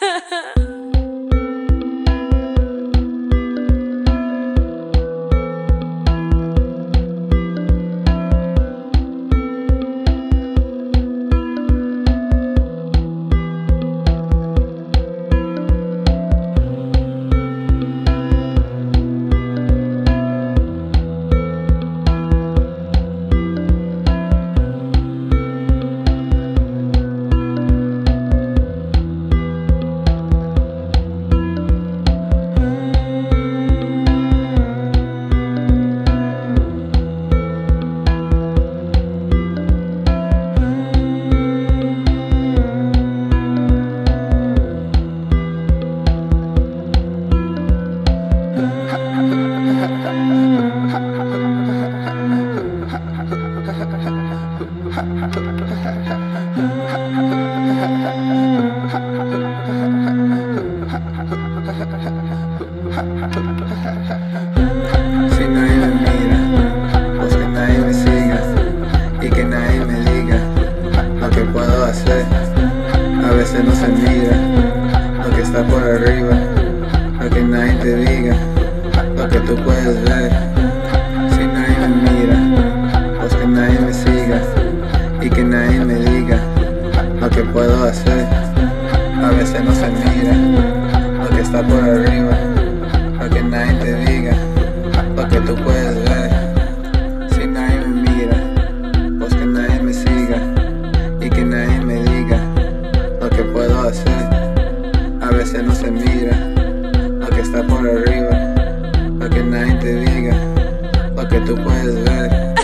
Ha ha ha! A veces no se mira lo que está por arriba, tú puedes ver. Si nadie me mira, pues que nadie me siga y que nadie me diga lo que puedo hacer. A veces no se mira lo que está por arriba, lo que nadie te diga, lo que tú puedes ver. Si nadie me mira, pues que nadie me siga y que nadie me diga lo que puedo hacer. A veces no se mira lo que está por arriba, te diga, lo que tú puedes ver.